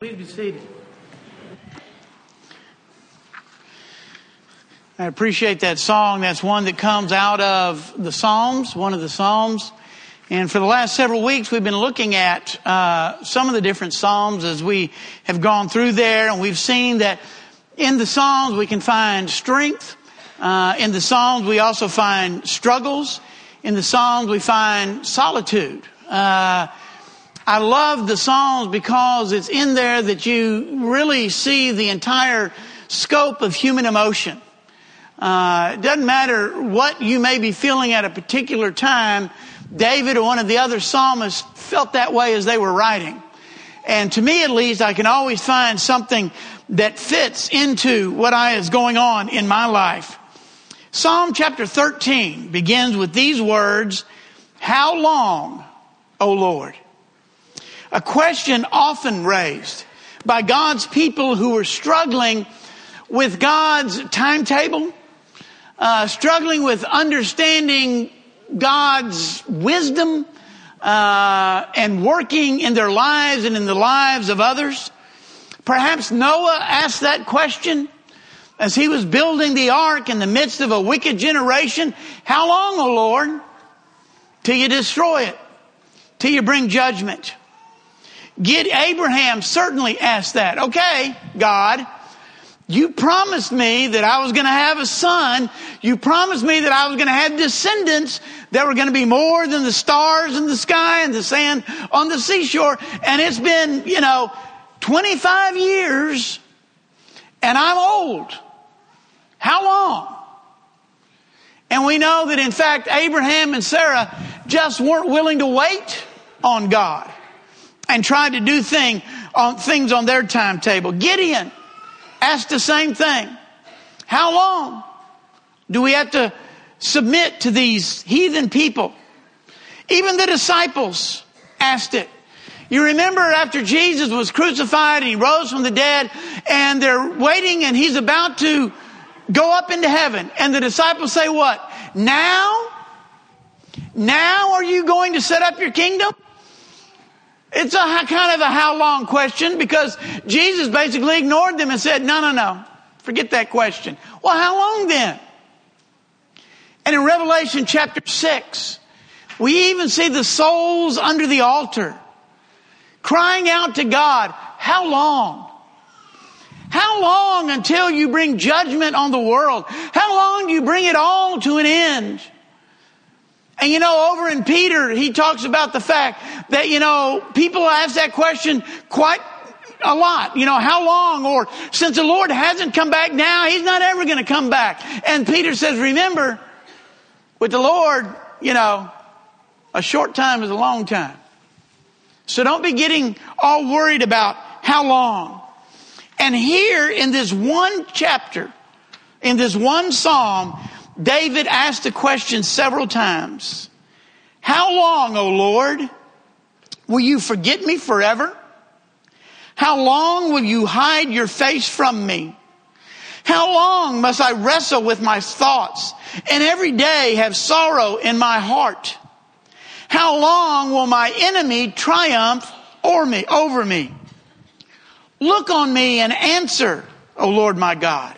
Please be seated. I appreciate that song. That's one that comes out of the Psalms, one of the Psalms. And for the last several weeks, we've been looking at uh, some of the different Psalms as we have gone through there, and we've seen that in the Psalms we can find strength. Uh, in the Psalms, we also find struggles. In the Psalms, we find solitude. Uh, I love the Psalms because it's in there that you really see the entire scope of human emotion. Uh, it doesn't matter what you may be feeling at a particular time. David or one of the other psalmists felt that way as they were writing. And to me, at least, I can always find something that fits into what I is going on in my life. Psalm chapter 13 begins with these words, How long, O Lord? A question often raised by God's people who are struggling with God's timetable, uh, struggling with understanding God's wisdom uh, and working in their lives and in the lives of others. Perhaps Noah asked that question as he was building the ark in the midst of a wicked generation. How long, O Lord, till you destroy it, till you bring judgment? Get Abraham certainly asked that. Okay, God, you promised me that I was going to have a son. You promised me that I was going to have descendants that were going to be more than the stars in the sky and the sand on the seashore. And it's been, you know, 25 years and I'm old. How long? And we know that in fact, Abraham and Sarah just weren't willing to wait on God and tried to do thing on, things on their timetable. Gideon asked the same thing. How long do we have to submit to these heathen people? Even the disciples asked it. You remember after Jesus was crucified and he rose from the dead and they're waiting and he's about to go up into heaven and the disciples say what? Now? Now are you going to set up your kingdom? It's a kind of a how long question because Jesus basically ignored them and said, no, no, no. Forget that question. Well, how long then? And in Revelation chapter 6, we even see the souls under the altar crying out to God, how long? How long until you bring judgment on the world? How long do you bring it all to an end? And you know, over in Peter, he talks about the fact that, you know, people ask that question quite a lot. You know, how long? Or since the Lord hasn't come back now, he's not ever going to come back. And Peter says, remember, with the Lord, you know, a short time is a long time. So don't be getting all worried about how long. And here in this one chapter, in this one psalm, David asked the question several times. How long, O Lord, will you forget me forever? How long will you hide your face from me? How long must I wrestle with my thoughts and every day have sorrow in my heart? How long will my enemy triumph over me, over me? Look on me and answer, O Lord my God.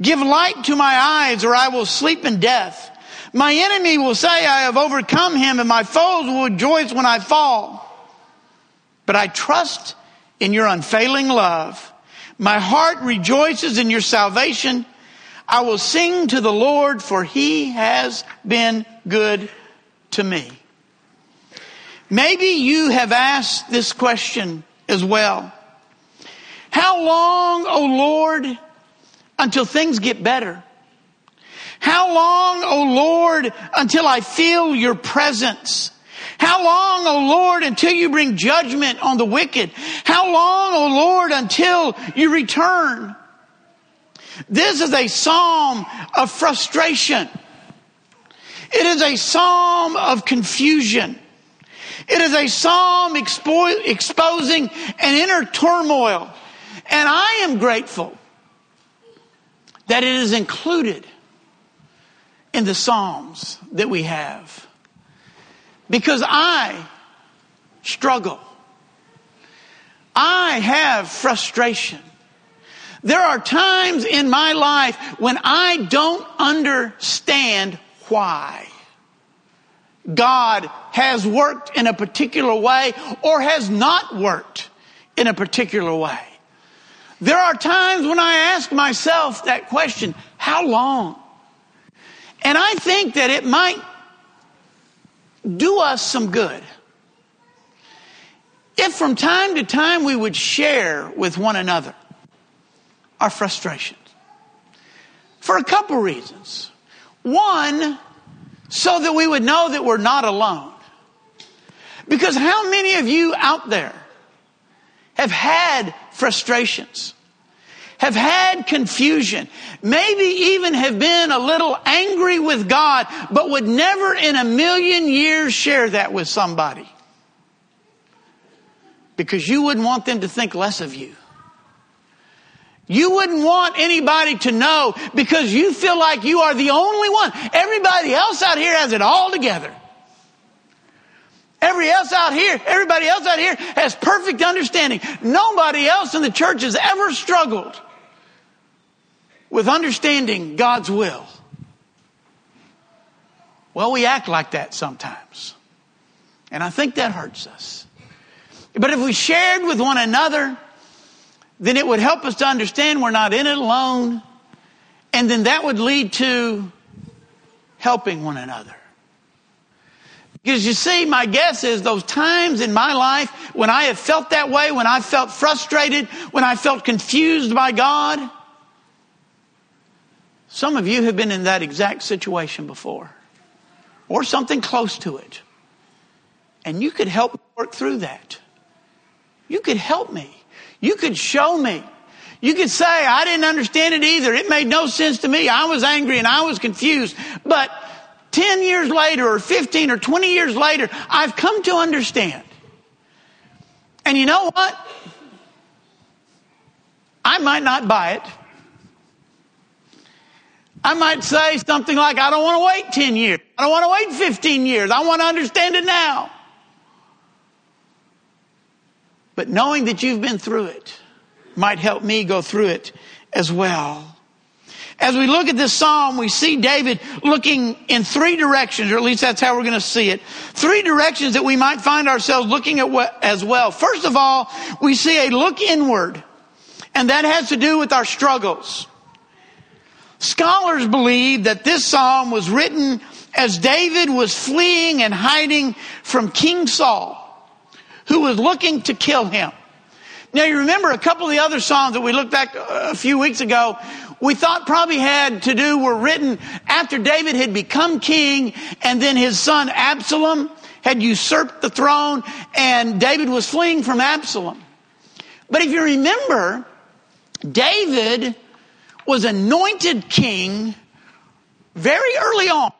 Give light to my eyes or I will sleep in death. My enemy will say I have overcome him and my foes will rejoice when I fall. But I trust in your unfailing love. My heart rejoices in your salvation. I will sing to the Lord for he has been good to me. Maybe you have asked this question as well. How long, O Lord, until things get better? How long, O oh Lord, until I feel your presence? How long, O oh Lord, until you bring judgment on the wicked? How long, O oh Lord, until you return? This is a psalm of frustration. It is a psalm of confusion. It is a psalm expo- exposing an inner turmoil. And I am grateful that it is included in the Psalms that we have. Because I struggle. I have frustration. There are times in my life when I don't understand why God has worked in a particular way or has not worked in a particular way. There are times when I ask myself that question, how long? And I think that it might do us some good if from time to time we would share with one another our frustrations for a couple reasons. One, so that we would know that we're not alone. Because how many of you out there have had frustrations, have had confusion, maybe even have been a little angry with God, but would never in a million years share that with somebody? Because you wouldn't want them to think less of you. You wouldn't want anybody to know because you feel like you are the only one. Everybody else out here has it all together. Every else out here, everybody else out here has perfect understanding. Nobody else in the church has ever struggled with understanding God's will. Well, we act like that sometimes. And I think that hurts us. But if we shared with one another, then it would help us to understand we're not in it alone. And then that would lead to helping one another. Because you see, my guess is those times in my life when I have felt that way, when I felt frustrated, when I felt confused by God, some of you have been in that exact situation before, or something close to it. And you could help me work through that. You could help me. You could show me. You could say, I didn't understand it either. It made no sense to me. I was angry and I was confused. But 10 years later or 15 or 20 years later, I've come to understand. And you know what? I might not buy it. I might say something like, I don't want to wait 10 years. I don't want to wait 15 years. I want to understand it now. But knowing that you've been through it might help me go through it as well. As we look at this psalm, we see David looking in three directions, or at least that's how we're going to see it. Three directions that we might find ourselves looking at as well. First of all, we see a look inward, and that has to do with our struggles. Scholars believe that this psalm was written as David was fleeing and hiding from King Saul who was looking to kill him. Now you remember a couple of the other Psalms that we looked back a few weeks ago, we thought probably had to do were written after David had become king and then his son Absalom had usurped the throne and David was fleeing from Absalom. But if you remember, David was anointed king very early on.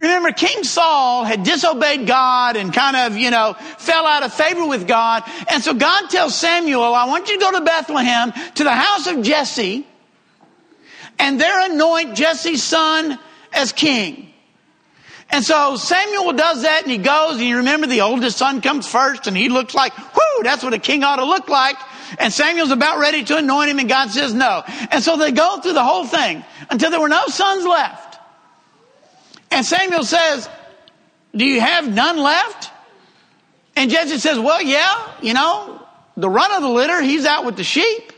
Remember, King Saul had disobeyed God and kind of, you know, fell out of favor with God. And so God tells Samuel, I want you to go to Bethlehem to the house of Jesse and there anoint Jesse's son as king. And so Samuel does that and he goes and you remember the oldest son comes first and he looks like, whoo, that's what a king ought to look like. And Samuel's about ready to anoint him and God says no. And so they go through the whole thing until there were no sons left. And Samuel says, Do you have none left? And Jesse says, Well, yeah, you know, the run of the litter, he's out with the sheep.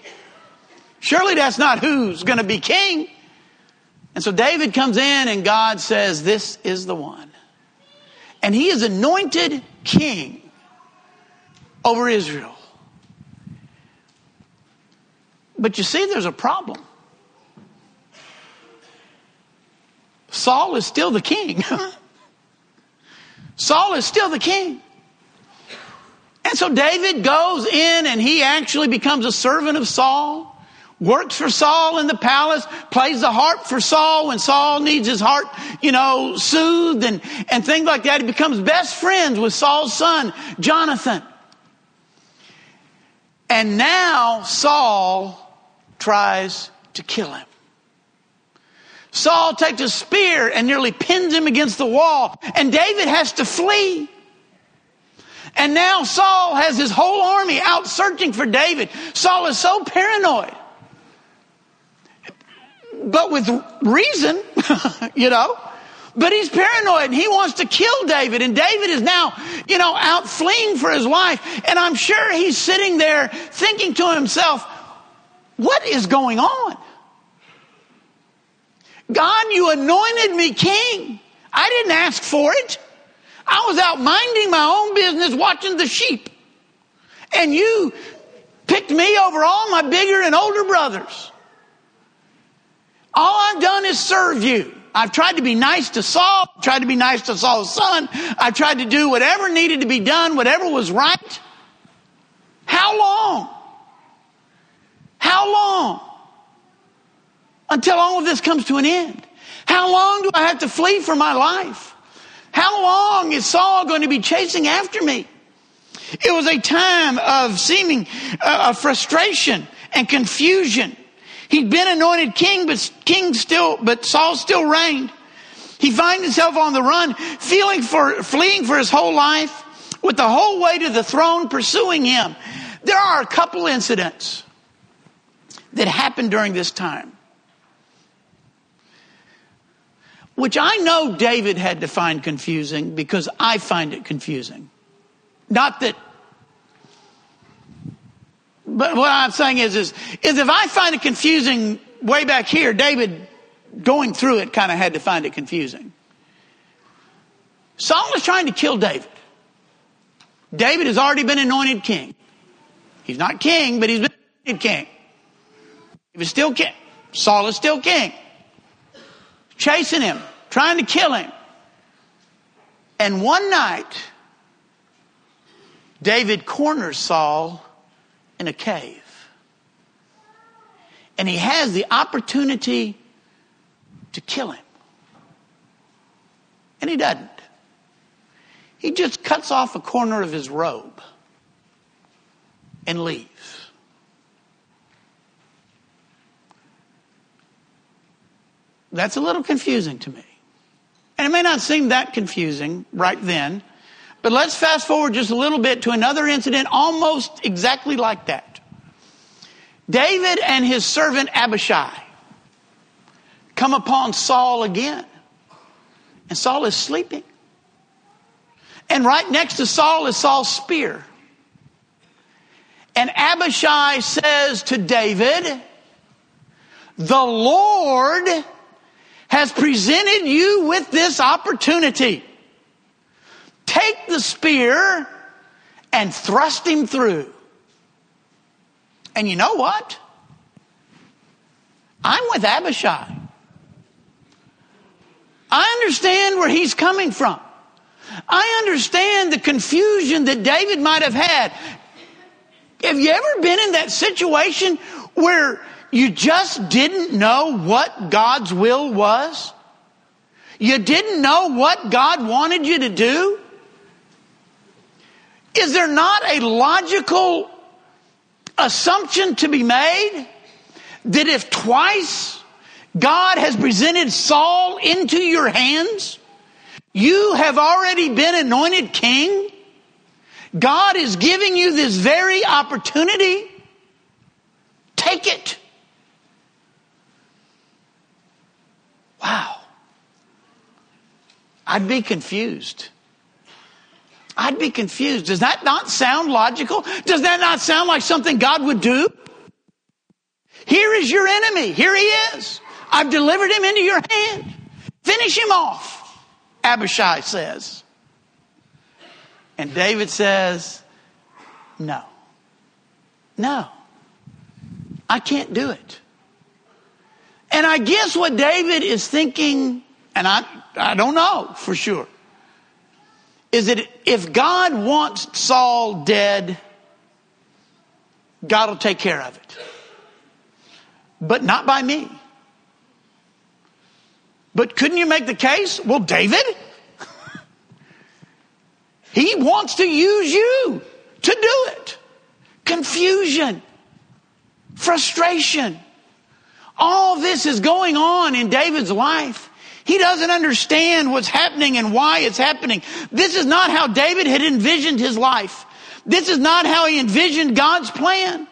Surely that's not who's going to be king. And so David comes in and God says, This is the one. And he is anointed king over Israel. But you see, there's a problem. Saul is still the king. Saul is still the king. And so David goes in and he actually becomes a servant of Saul, works for Saul in the palace, plays the harp for Saul when Saul needs his heart, you know, soothed and, and things like that. He becomes best friends with Saul's son, Jonathan. And now Saul tries to kill him. Saul takes a spear and nearly pins him against the wall, and David has to flee. And now Saul has his whole army out searching for David. Saul is so paranoid. But with reason, you know. But he's paranoid and he wants to kill David. And David is now, you know, out fleeing for his life. And I'm sure he's sitting there thinking to himself, what is going on? God, you anointed me king. I didn't ask for it. I was out minding my own business, watching the sheep. And you picked me over all my bigger and older brothers. All I've done is serve you. I've tried to be nice to Saul, tried to be nice to Saul's son. I've tried to do whatever needed to be done, whatever was right. How long? How long? Until all of this comes to an end. How long do I have to flee for my life? How long is Saul going to be chasing after me? It was a time of seeming uh, frustration and confusion. He'd been anointed king, but king still, but Saul still reigned. He finds himself on the run, feeling for, fleeing for his whole life, with the whole way to the throne pursuing him. There are a couple incidents that happened during this time. which I know David had to find confusing because I find it confusing. Not that, but what I'm saying is, is, is if I find it confusing way back here, David going through it kind of had to find it confusing. Saul is trying to kill David. David has already been anointed king. He's not king, but he's been anointed king. He was still king. Saul is still king chasing him, trying to kill him. And one night, David corners Saul in a cave. And he has the opportunity to kill him. And he doesn't. He just cuts off a corner of his robe and leaves. That's a little confusing to me. And it may not seem that confusing right then, but let's fast forward just a little bit to another incident almost exactly like that. David and his servant Abishai come upon Saul again. And Saul is sleeping. And right next to Saul is Saul's spear. And Abishai says to David, The Lord has presented you with this opportunity. Take the spear and thrust him through. And you know what? I'm with Abishai. I understand where he's coming from. I understand the confusion that David might have had. Have you ever been in that situation where you just didn't know what God's will was? You didn't know what God wanted you to do? Is there not a logical assumption to be made that if twice God has presented Saul into your hands, you have already been anointed king? God is giving you this very opportunity. Take it. Wow. I'd be confused. I'd be confused. Does that not sound logical? Does that not sound like something God would do? Here is your enemy. Here he is. I've delivered him into your hand. Finish him off, Abishai says. And David says, No. No. I can't do it. And I guess what David is thinking, and I, I don't know for sure, is that if God wants Saul dead, God will take care of it. But not by me. But couldn't you make the case? Well, David, he wants to use you to do it. Confusion, frustration, all this is going on in David's life. He doesn't understand what's happening and why it's happening. This is not how David had envisioned his life. This is not how he envisioned God's plan.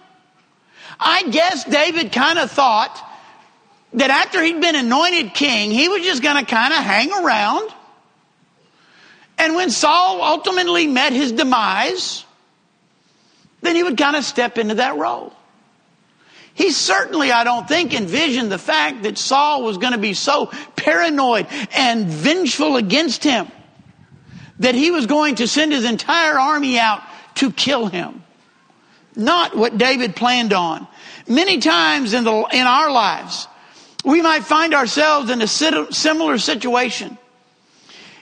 I guess David kind of thought that after he'd been anointed king, he was just going to kind of hang around. And when Saul ultimately met his demise, then he would kind of step into that role. He certainly, I don't think, envisioned the fact that Saul was going to be so paranoid and vengeful against him that he was going to send his entire army out to kill him. Not what David planned on. Many times in, the, in our lives, we might find ourselves in a similar situation.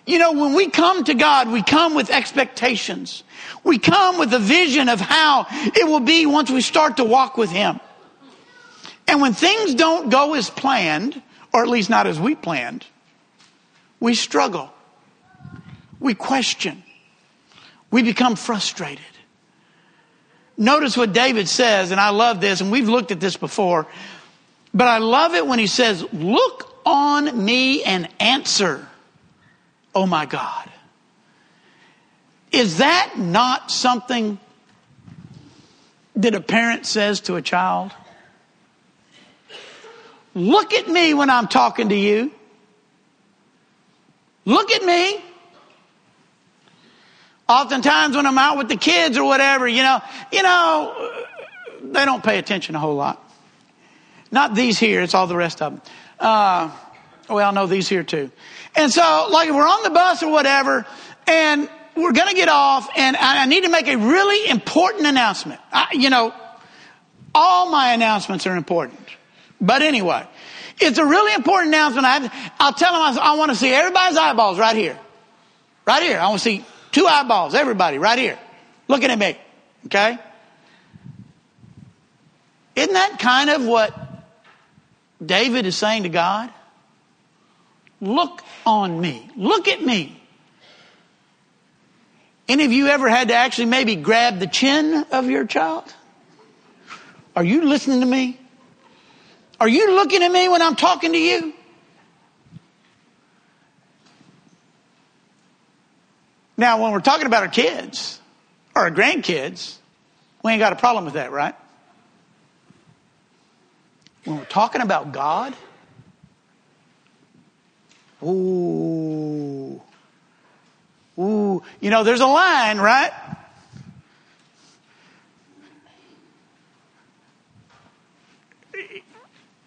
You know, when we come to God, we come with expectations. We come with a vision of how it will be once we start to walk with Him. And when things don't go as planned, or at least not as we planned, we struggle. We question. We become frustrated. Notice what David says, and I love this, and we've looked at this before, but I love it when he says, Look on me and answer, oh my God. Is that not something that a parent says to a child? Look at me when I'm talking to you. Look at me. Oftentimes when I'm out with the kids or whatever, you know, you know, they don't pay attention a whole lot. Not these here, it's all the rest of them. Uh, well, no, these here too. And so, like, we're on the bus or whatever, and we're going to get off, and I need to make a really important announcement. I, you know, all my announcements are important. But anyway, it's a really important announcement. I will tell them I, I want to see everybody's eyeballs right here. Right here. I want to see two eyeballs, everybody, right here. Looking at me. Okay? Isn't that kind of what David is saying to God? Look on me. Look at me. Any of you ever had to actually maybe grab the chin of your child? Are you listening to me? Are you looking at me when I'm talking to you? Now, when we're talking about our kids or our grandkids, we ain't got a problem with that, right? When we're talking about God, ooh, ooh, you know, there's a line, right?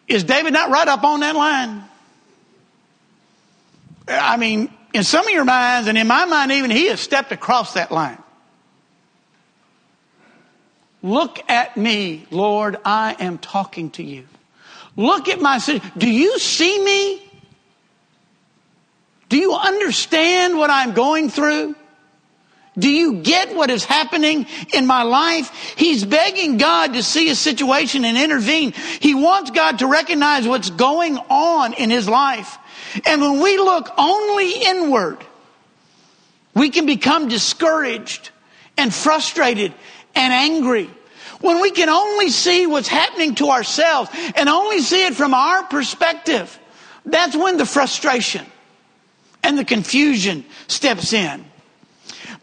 Is David not right up on that line? I mean, in some of your minds, and in my mind even, he has stepped across that line. Look at me, Lord, I am talking to you. Look at my situation. Do you see me? Do you understand what I'm going through? Do you get what is happening in my life? He's begging God to see a situation and intervene. He wants God to recognize what's going on in his life. And when we look only inward, we can become discouraged and frustrated and angry. When we can only see what's happening to ourselves and only see it from our perspective, that's when the frustration and the confusion steps in.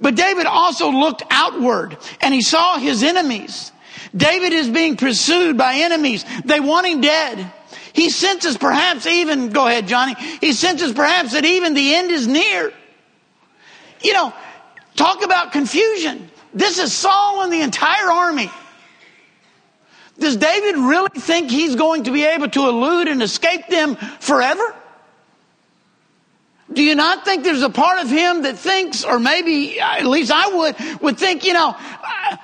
But David also looked outward and he saw his enemies. David is being pursued by enemies. They want him dead. He senses perhaps even, go ahead, Johnny, he senses perhaps that even the end is near. You know, talk about confusion. This is Saul and the entire army. Does David really think he's going to be able to elude and escape them forever? Do you not think there's a part of him that thinks, or maybe at least I would, would think, you know,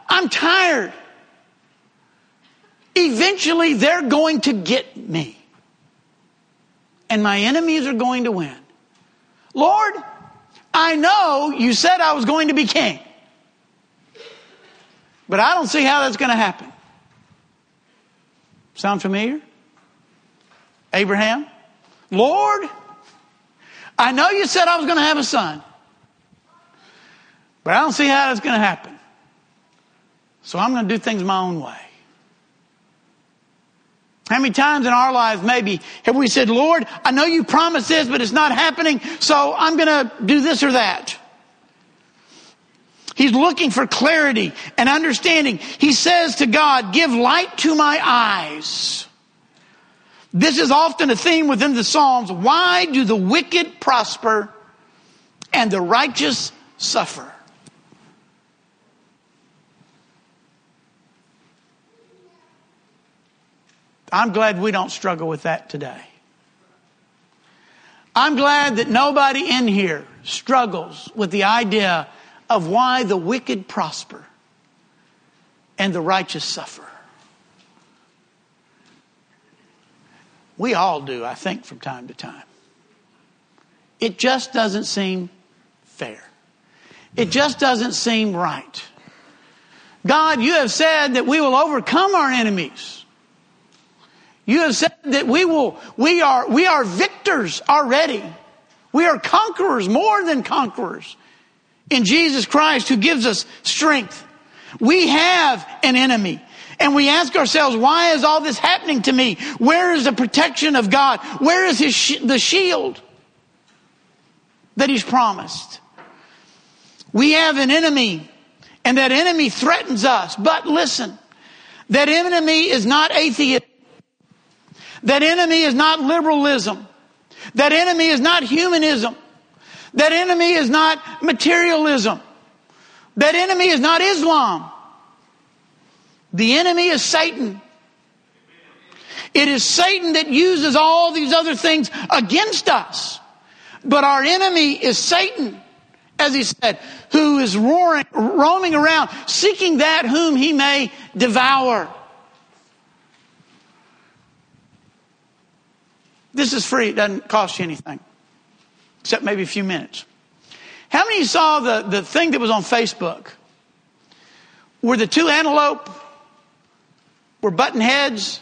I'm tired. Eventually they're going to get me. And my enemies are going to win. Lord, I know you said I was going to be king. But I don't see how that's going to happen. Sound familiar? Abraham? Lord, I know you said I was going to have a son, but I don't see how that's going to happen. So I'm going to do things my own way. How many times in our lives maybe have we said, Lord, I know you promised this, but it's not happening, so I'm gonna do this or that. He's looking for clarity and understanding. He says to God, give light to my eyes. This is often a theme within the Psalms. Why do the wicked prosper and the righteous suffer? I'm glad we don't struggle with that today. I'm glad that nobody in here struggles with the idea of why the wicked prosper and the righteous suffer. We all do, I think, from time to time. It just doesn't seem fair. It just doesn't seem right. God, you have said that we will overcome our enemies. You have said that we will, we are, we are victors already. We are conquerors, more than conquerors in Jesus Christ who gives us strength. We have an enemy. And we ask ourselves, why is all this happening to me? Where is the protection of God? Where is his sh- the shield that he's promised? We have an enemy and that enemy threatens us. But listen, that enemy is not atheism. That enemy is not liberalism. That enemy is not humanism. That enemy is not materialism. That enemy is not Islam. The enemy is Satan. It is Satan that uses all these other things against us. But our enemy is Satan, as he said, who is roaring, roaming around, seeking that whom he may devour. This is free. It doesn't cost you anything except maybe a few minutes. How many saw the, the thing that was on Facebook? Where the two antelope were button heads,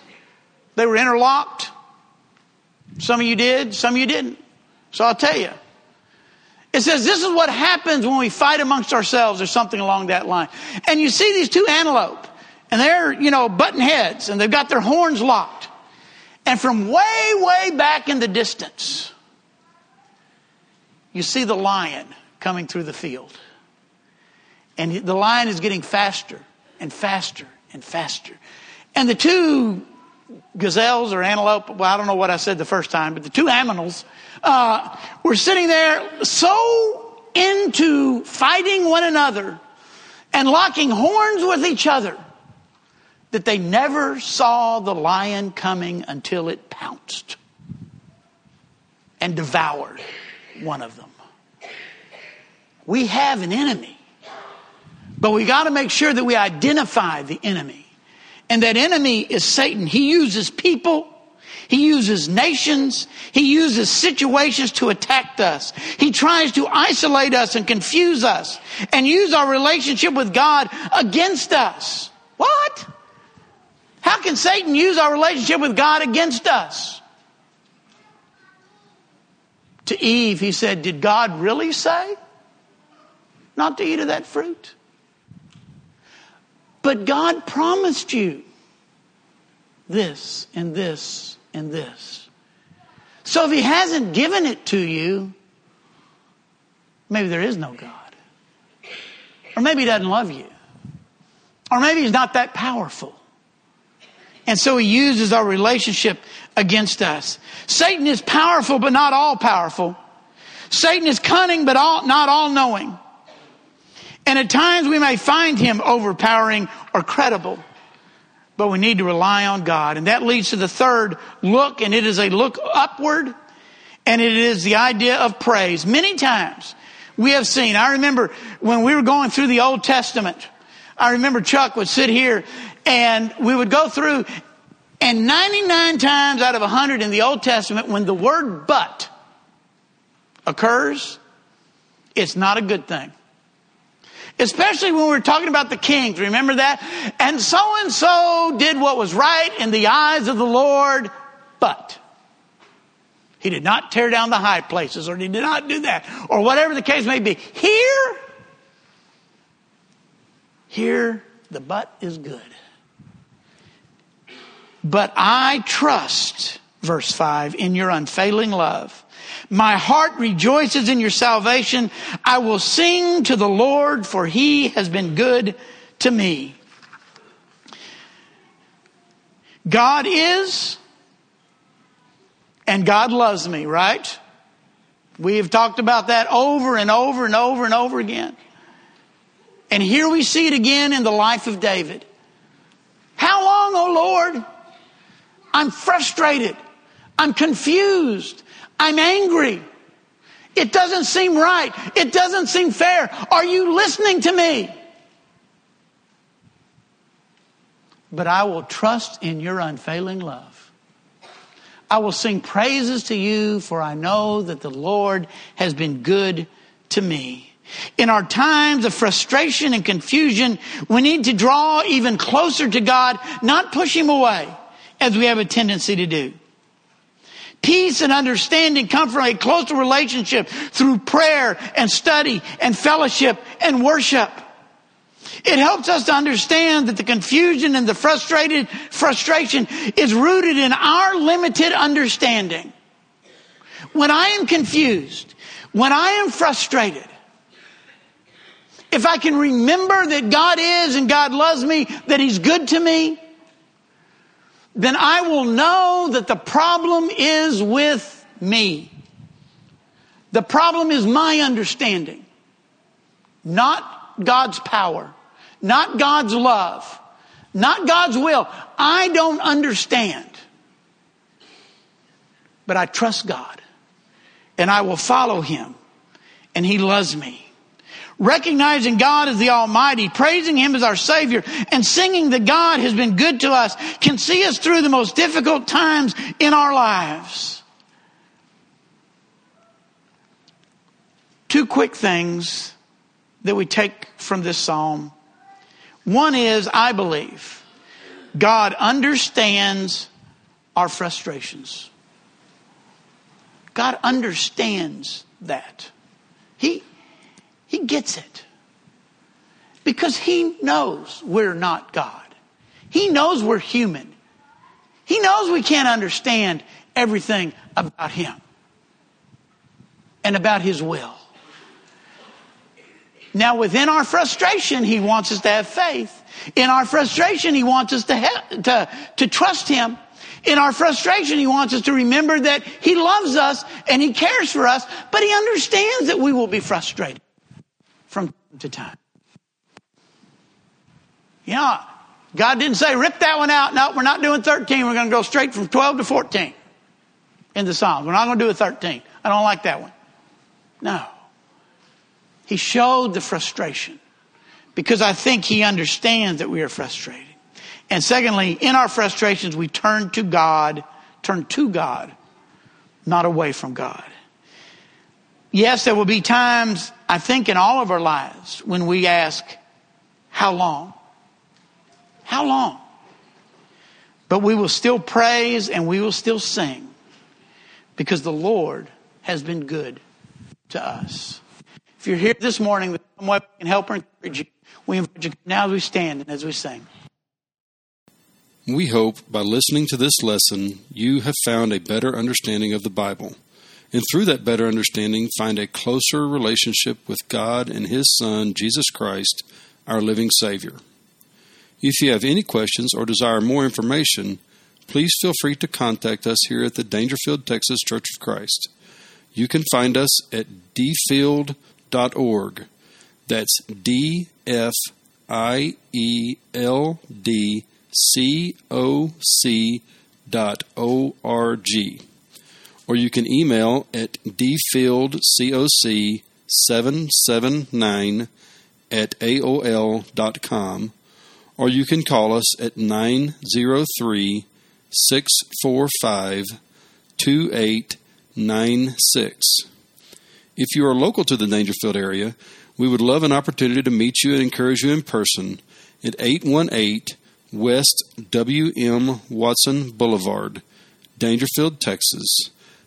they were interlocked. Some of you did, some of you didn't. So I'll tell you. It says this is what happens when we fight amongst ourselves or something along that line. And you see these two antelope, and they're, you know, button heads, and they've got their horns locked. And from way, way back in the distance, you see the lion coming through the field. And the lion is getting faster and faster and faster. And the two gazelles or antelope, well, I don't know what I said the first time, but the two aminals uh, were sitting there so into fighting one another and locking horns with each other that they never saw the lion coming until it pounced and devoured one of them. We have an enemy, but we got to make sure that we identify the enemy. And that enemy is Satan. He uses people. He uses nations. He uses situations to attack us. He tries to isolate us and confuse us and use our relationship with God against us. What? How can Satan use our relationship with God against us? To Eve, he said, Did God really say not to eat of that fruit? But God promised you this and this and this. So if He hasn't given it to you, maybe there is no God. Or maybe He doesn't love you. Or maybe He's not that powerful. And so he uses our relationship against us. Satan is powerful, but not all powerful. Satan is cunning, but all, not all knowing. And at times we may find him overpowering or credible, but we need to rely on God. And that leads to the third look, and it is a look upward, and it is the idea of praise. Many times we have seen, I remember when we were going through the Old Testament, I remember Chuck would sit here and we would go through, and 99 times out of 100 in the Old Testament, when the word but occurs, it's not a good thing. Especially when we're talking about the kings. Remember that? And so and so did what was right in the eyes of the Lord, but he did not tear down the high places or he did not do that or whatever the case may be. Here, here, the but is good. But I trust, verse 5, in your unfailing love. My heart rejoices in your salvation. I will sing to the Lord, for he has been good to me. God is, and God loves me, right? We have talked about that over and over and over and over again. And here we see it again in the life of David. How long, O oh Lord? I'm frustrated. I'm confused. I'm angry. It doesn't seem right. It doesn't seem fair. Are you listening to me? But I will trust in your unfailing love. I will sing praises to you, for I know that the Lord has been good to me. In our times of frustration and confusion, we need to draw even closer to God, not push Him away, as we have a tendency to do. Peace and understanding come from a closer relationship through prayer and study and fellowship and worship. It helps us to understand that the confusion and the frustrated frustration is rooted in our limited understanding. When I am confused, when I am frustrated, if I can remember that God is and God loves me, that He's good to me, then I will know that the problem is with me. The problem is my understanding, not God's power not God's love, not God's will. I don't understand. But I trust God and I will follow him and he loves me. Recognizing God as the Almighty, praising Him as our Savior, and singing that God has been good to us can see us through the most difficult times in our lives. Two quick things that we take from this psalm. One is, I believe, God understands our frustrations. God understands that. He, gets it. Because He knows we're not God. He knows we're human. He knows we can't understand everything about Him and about His will. Now, within our frustration, He wants us to have faith. In our frustration, He wants us to, to, to trust Him. In our frustration, He wants us to remember that He loves us and He cares for us, but He understands that we will be frustrated from time to time. You know, God didn't say, rip that one out. No, we're not doing 13. We're going to go straight from 12 to 14 in the Psalms. We're not going to do a 13. I don't like that one. No. He showed the frustration because I think he understands that we are frustrated. And secondly, in our frustrations, we turn to God, turn to God, not away from God. Yes, there will be times, I think, in all of our lives when we ask, How long? How long? But we will still praise and we will still sing because the Lord has been good to us. If you're here this morning with someone who can help or encourage you, we invite you now as we stand and as we sing. We hope by listening to this lesson, you have found a better understanding of the Bible. And through that better understanding, find a closer relationship with God and His Son, Jesus Christ, our living Savior. If you have any questions or desire more information, please feel free to contact us here at the Daingerfield, Texas Church of Christ. You can find us at dfield.org. That's D F I E L D C O C dot O R G. Or you can email at dfieldcoc779 at AOL dot com. Or you can call us at 903 645 2896. If you are local to the Daingerfield area, we would love an opportunity to meet you and encourage you in person at 818 West W.M. Watson Boulevard, Daingerfield, Texas